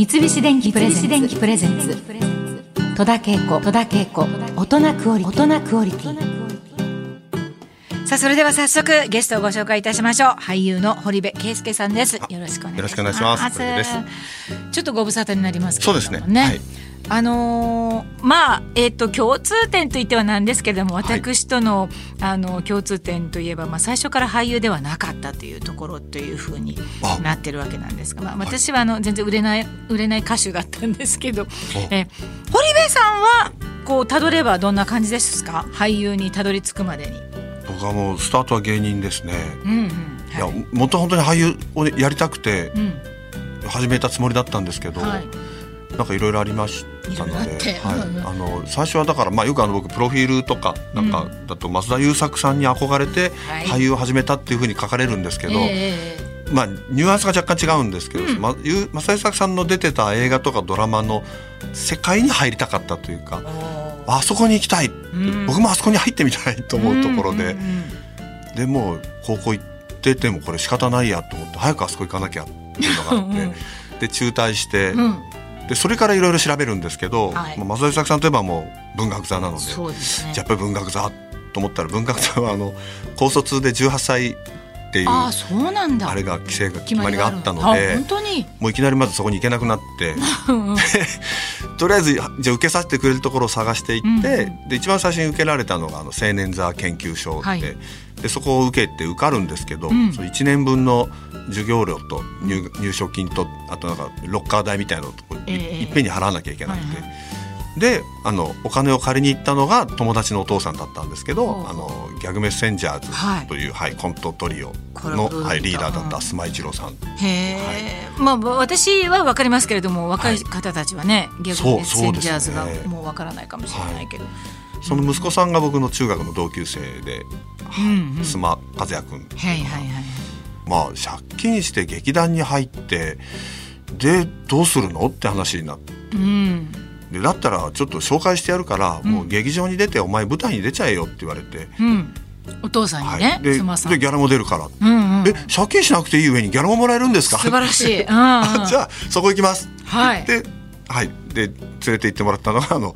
三菱電機プレゼンツ。戸田恵子。戸田恵子。大人クオリティ。大人クオリティ。さあそれでは早速ゲストをご紹介いたしましょう。俳優の堀部圭介さんです。よろしくお願いします。ます。ちょっとご無沙汰になりますけれどもね。そうですね。はいあのーまあえっ、と共通点といってはなんですけれどもはい。私との,、あの共通点といえば、まあ、最初から俳優ではなかったというところというふうにあ。なってるわけなんですが、まあ、私はあの全然売れない売れない歌手だったんですけど、え堀部さんはこうたどればどんな感じですか？俳優にたどり着くまでに。僕はもうスタートは芸人ですね、うんうん。いやはい。もっと本当に俳優をねやりたくてうん。始めたつもりだったんですけど、はい。なんかいろいろありましたのではいうんうん。あの最初はだから、まあ、よくあの僕プロフィールとかなんかだと増田優作さんに憧れてはい。俳優を始めたっていうふうに書かれるんですけど、えまあ、ニュアンスが若干違うんですけど、まゆ増田優作さんの出てた映画とかドラマの世界に入りたかったというかえあそこに行きたいって、ん。僕もあそこに入ってみたいと思うところで。うん。うんうんでもう高校行っててもこれ仕方ないやと思って早くあそこ行かなきゃっていうのがあってうん。で中退して、うんでそれからいろいろ調べるんですけど、はい。まあ、増田作さんといえばもう文学座なのでね。じゃあやっぱり文学座と思ったら文学座はあの高卒で18歳っていうあああそうなんだ。れが規制が決まりがあったのあで本当に？もういきなりまずそこに行けなくなって。とりあえずじゃあ受けさせてくれるところを探していって、うんで一番最初に受けられたのがあの青年座研究所で,、はい。でそこを受けて受かるんですけど、うん。その1年分の授業料と入入所金とあとなんかロッカー代みたいなのとこい,、ええ。いっぺんに払わなきゃいけなくて。はいはであのお金を借りに行ったのが友達のお父さんだったんですけどあのギャグメッセンジャはい。ーズという、はいコントトリオの、ははい、リーダーだっうんた須磨一郎さん。へえ、まあ私は分かりますけれども若い方たちはね、ギャグメッセンジャーズがもう分からないかもしれないけど、その息子さんが僕の中学の同級生で、須磨和也君はいはいはい。まあ借金して劇団に入ってでどうするの？って話になって。うんでだったらちょっと紹介してやるから、もう劇場に出てお前舞台に出ちゃえよって言われて、うん。お父さんにはねい、でギャラも出るから、うんうん。え借金しなくていい上にギャラももらえるんですか？素晴らしい、うんうん、じゃあそこ行きます。はい。で,、はい、で連れて行ってもらったのがあの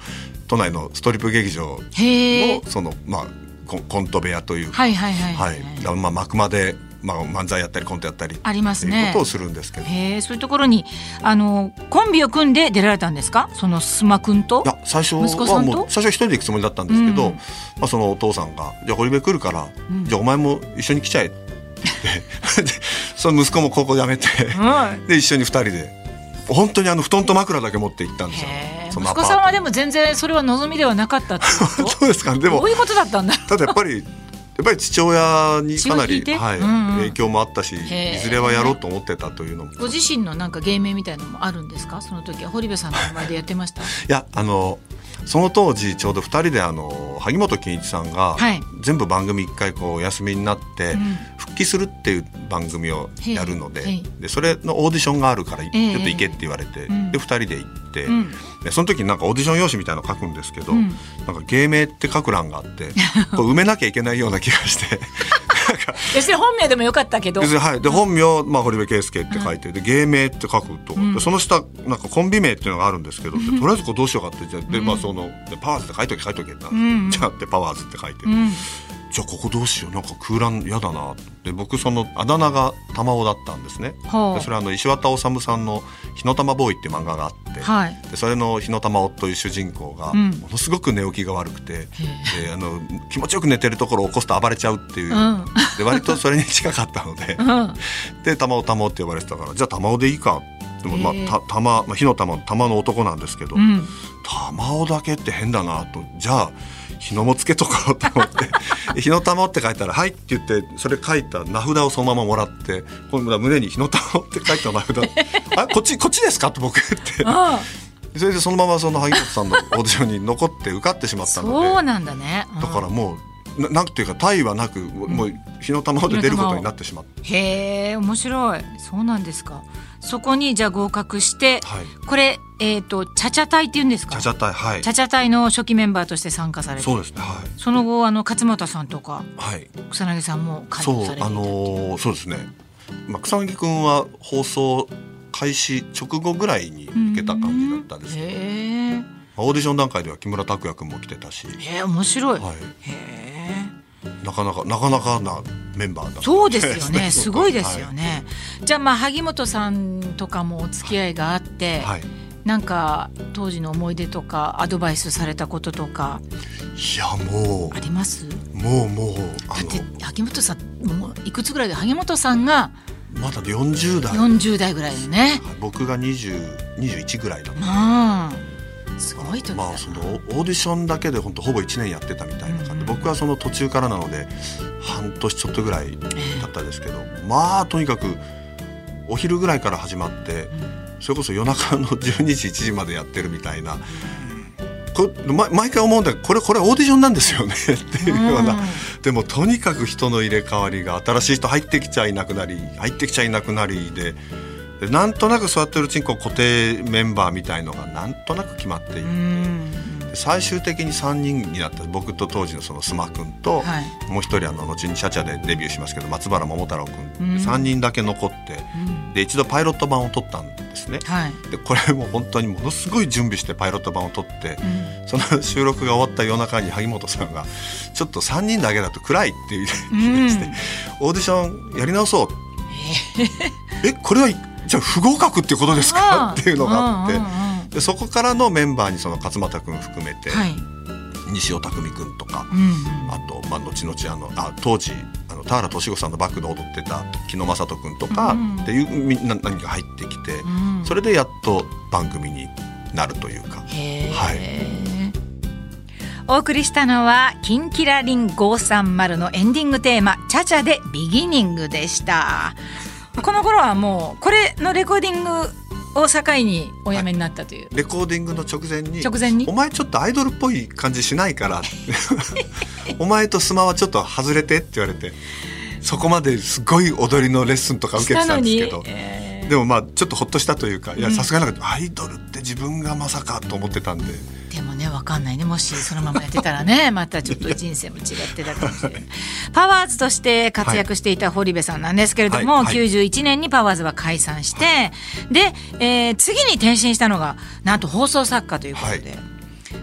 都内のストリップ劇場のその、まあ、コント部屋というか、はいはいはいはいだからまあ幕間で、まあ、漫才やったりコントやったりありますね。ことをするんですけど、えそういうところにあのコンビを組んで出られたんですか？その須磨君と？や最初息子さんと？はもう最初は一人で行くつもりだったんですけど、うん。まあ、そのお父さんが「じゃあ堀部来るから、ん。じゃあお前も一緒に来ちゃえ」って。その息子も高校辞めて、うんで一緒に二人で。本当にあの布団と枕だけ持って行ったんですよ。息子さんはでも全然それは望みではなかったってこと？そうですかね？でもどういうことだったんだただやっぱりやっぱり父親にかなり、はいうん。うん影響もあったしいずれはやろうと思ってたというのも。ご自身のなんか芸名みたいなのもあるんですか？その時は堀部さんの名前でやってました？いやあのその当時ちょうど2人であの萩本欽一さんが、はい。全部番組一回こうお休みになって、うん復帰するっていう番組をやるのででそれのオーディションがあるから、ええ。ちょっと行けって言われて、うん。で2人で行って、うん。でその時になんかオーディション用紙みたいなの書くんですけど、うん。なんか芸名って書く欄があって こう埋めなきゃいけないような気がして。別に本名でもよかったけど。はい、で本名、まあ、堀部圭介って書いて、で芸名って書くと、でその下なんかコンビ名っていうのがあるんですけど、でとりあえずこうどうしようかってじゃあで、まあ、そのでパワーズって書いとけ書いとけってなって、ん。じゃあってパワーズって書いて、うんじゃあここどうしよう。なんか空欄嫌だなで僕そのあだ名が玉緒だったんですね、ほう。でそれはあの石渡治さんの「火の玉ボーイ」っていう漫画があって、はい。でそれの火の玉緒という主人公がうん。ものすごく寝起きが悪くて、であの気持ちよく寝てるところを起こすと暴れちゃうっていう、うん。で割とそれに近かったので、うん。で玉緒玉緒って呼ばれてたからじゃあ玉緒でいいかでもまあた玉、まあ、火の玉の玉の男なんですけど、うん。玉緒だけって変だなと。じゃあ日のもつけとこうと思って「日の玉」って書いたら「はい」って言ってそれ書いた名札をそのままもらって今度は胸に「日の玉」って書いた名札。あこっちこっちですか?」って僕言って。あそれでそのままその萩本さんのオーディションに残って受かってしまったので。そうなんだね、うん。だからもうななんていうか体はなく、もう日の玉で出ることになってしまって。へえ面白い。そうなんですかそこにじゃあ合格して、はい。これえっ、とチャチャ隊って言うんですか？チャチャ隊はい。チャチャ隊の初期メンバーとして参加されて。そうですねはい。その後あの勝俣さんとかはい。草薙さんもされていたあのーそうですね、まあ、草薙君は放送開始直後ぐらいに受けた感じだったんですけど、へえオーディション段階では木村拓哉君も来てたし、へえ面白い、はい、へえなかなかなかなかなメンバーだ。ったそうですよね。すごいですよはい。ね、じゃあまあ萩本さんとかもお付き合いがあって、はい、いなんか当時の思い出とかアドバイスされたこととか？やもあります？うもうもうあだっての萩本さんもういくつぐらいで萩本さんがまだ40代、40代ぐらいでね。はい僕が20 21ぐらいだうん。すごい時だまあそのオーディションだけで本当ほぼ1年やってたみたいな感じ僕はその途中からなので半年ちょっとぐらいだったですけど、まあとにかくお昼ぐらいから始まって、それこそ夜中の 12時1時までやってるみたいな。こま毎回思うんだけどこれこれオーディションなんですよね っていうような、うん。でもとにかく人の入れ替わりが新しい人入ってきちゃいなくなり入ってきちゃいなくなりででなんとなくそうやってるうちにこう固定メンバーみたいのがなんとなく決まっていって、最終的に3人になった僕と当時のその須磨君と、はい。もう一人あの後にチャチャでデビューしますけど松原桃太郎君、うん。3人だけ残ってうん。で一度パイロット版を撮ったんですね。はい。でこれも本当にものすごい準備してパイロット版を撮って、うん。その収録が終わった夜中に萩本さんが「ちょっと3人だけだと暗い」って言い出して、オーディションやり直そう」えこれはじゃあ不合格ってことですか?」っていうのがあって、でそこからのメンバーにその勝俣君含めて、はい。西尾匠君とか、うんあと、まあ、後々あのあ当時あの田原俊子さんのバックで踊ってた木野正人君とかうんっていうみんな何か入ってきて、うんそれでやっと番組になるというか。はい。お送りしたのは「キンキラリン530」のエンディングテーマ「チャチャでビギニング」でした。この頃はもうこれのレコーディングを境にお辞めになったという、レコーディングの直前に直前に？お前ちょっとアイドルっぽい感じしないから。お前とスマはちょっと外れてって言われて。そこまですごい踊りのレッスンとか受けてたんですけど、えーでもまあちょっとほっとしたというかいやうんさすがになんかアイドルって自分がまさかと思ってたんで。でもねわかんないね。もしそのままやってたらね またちょっと人生も違ってたかもしれない。パワーズとして活躍していた堀部さんなんですけれども、はい。はい。91年にパワーズは解散して、で、えー次に転身したのがなんと放送作家ということで、はい。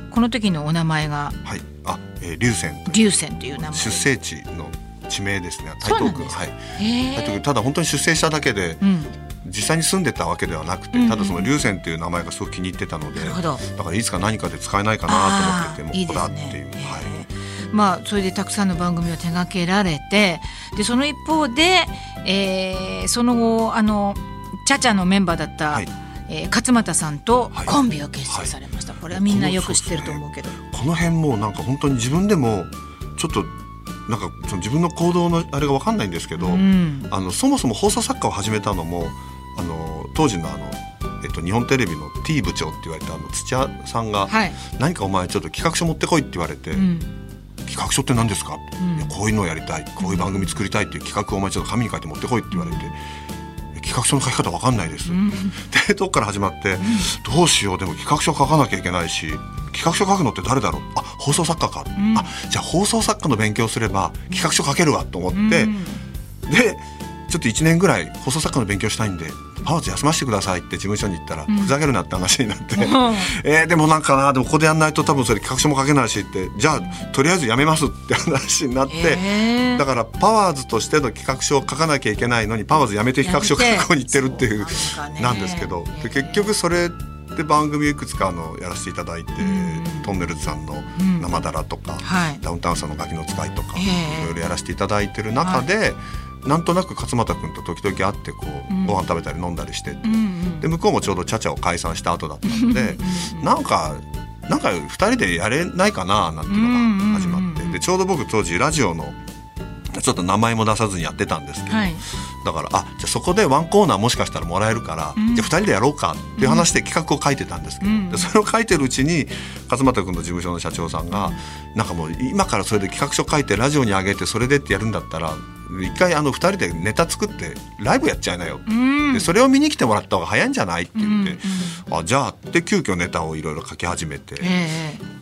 この時のお名前がはい。あ、えー、龍泉と龍泉という名前。出生地の地名ですね。台東区。はい。台東区。ただ本当に出生しただけで、うん実際に住んでたわけではなくて、うんうん。ただその龍泉っていう名前がすごく気に入ってたのでだからいつか何かで使えないかなと思っててもあーいいここだっていうですねはい。まあそれでたくさんの番組を手掛けられてでその一方で、えーその後あのチャチャのメンバーだった、はい。えー勝俣さんとはい。コンビを結成されました、これはみんなよく知ってると思うけど。この辺もなんか本当に自分でもちょっとなんかその自分の行動のあれが分かんないんですけど、うん。あのそもそも放送作家を始めたのもあの当時のあの、えっと、日本テレビの T 部長って言われたあの土屋さんが、はい、何かお前ちょっと企画書持ってこいって言われて、うん。企画書って何ですか、うん。いやこういうのをやりたい。こういう番組作りたいっていう企画をお前ちょっと紙に書いて持ってこいって言われて、企画書の書き方わかんないです、うん。でどっから始まって、どうしよう。でも企画書書かなきゃいけないし企画書書くのって誰だろう？あ放送作家か、ん。あじゃあ放送作家の勉強すれば企画書書けるわと思って、うん。でちょっと1年ぐらい放送作家の勉強したいんでパワーズ休ませてくださいって事務所に言ったら、ん。ふざけるなって話になって、ん。えーでもなんかなでもここでやんないと多分それ企画書も書けないしってじゃあとりあえずやめますって話になって、へー。だからパワーズとしての企画書を書かなきゃいけないのにパワーズやめて企画書書く方に行ってるっていうなんですけど。で結局それで番組いくつかあのやらせていただいて、んトンネルズさんのん「生だら」とか、はい。ダウンタウンさんの「ガキの使い」とか、ええ。いろいろやらせていただいてる中で、なんとなく勝俣君と時々会ってこう、うん。ご飯食べたり飲んだりしてて、うんうん。で向こうもちょうどチャチャを解散した後だったのでなんかなんか2人でやれないかななんていうのが始まって、でちょうど僕当時ラジオのちょっと名前も出さずにやってたんですけど、はいだからあじゃあそこでワンコーナーもしかしたらもらえるから、うん。じゃあ2人でやろうかっていう話で企画を書いてたんですけど、うん。でそれを書いてるうちに勝俣君の事務所の社長さんが、なんかもう今からそれで企画書書いてラジオに上げてそれでってやるんだったら一回あの2人でネタ作ってライブやっちゃいなよ。うん。でそれを見に来てもらった方が早いんじゃない？って言って、うん。あじゃあって急遽ネタをいろいろ書き始めて、え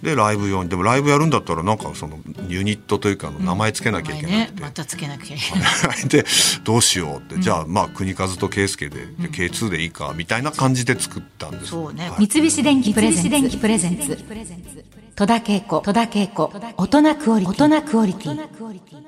え。でライブ用にでもライブやるんだったらなんかそのユニットというかあの名前つけなきゃいけなくて、ね。またつけなきゃいけない。でどうしようって、じゃあまあ国和と圭介でで K2 でいいかみたいな感じで作ったんです。そうね。はい。三菱電機プレゼンツ。電機プレゼンツ。戸田恵子。戸田恵子。大人クオリティ。大人クオリティ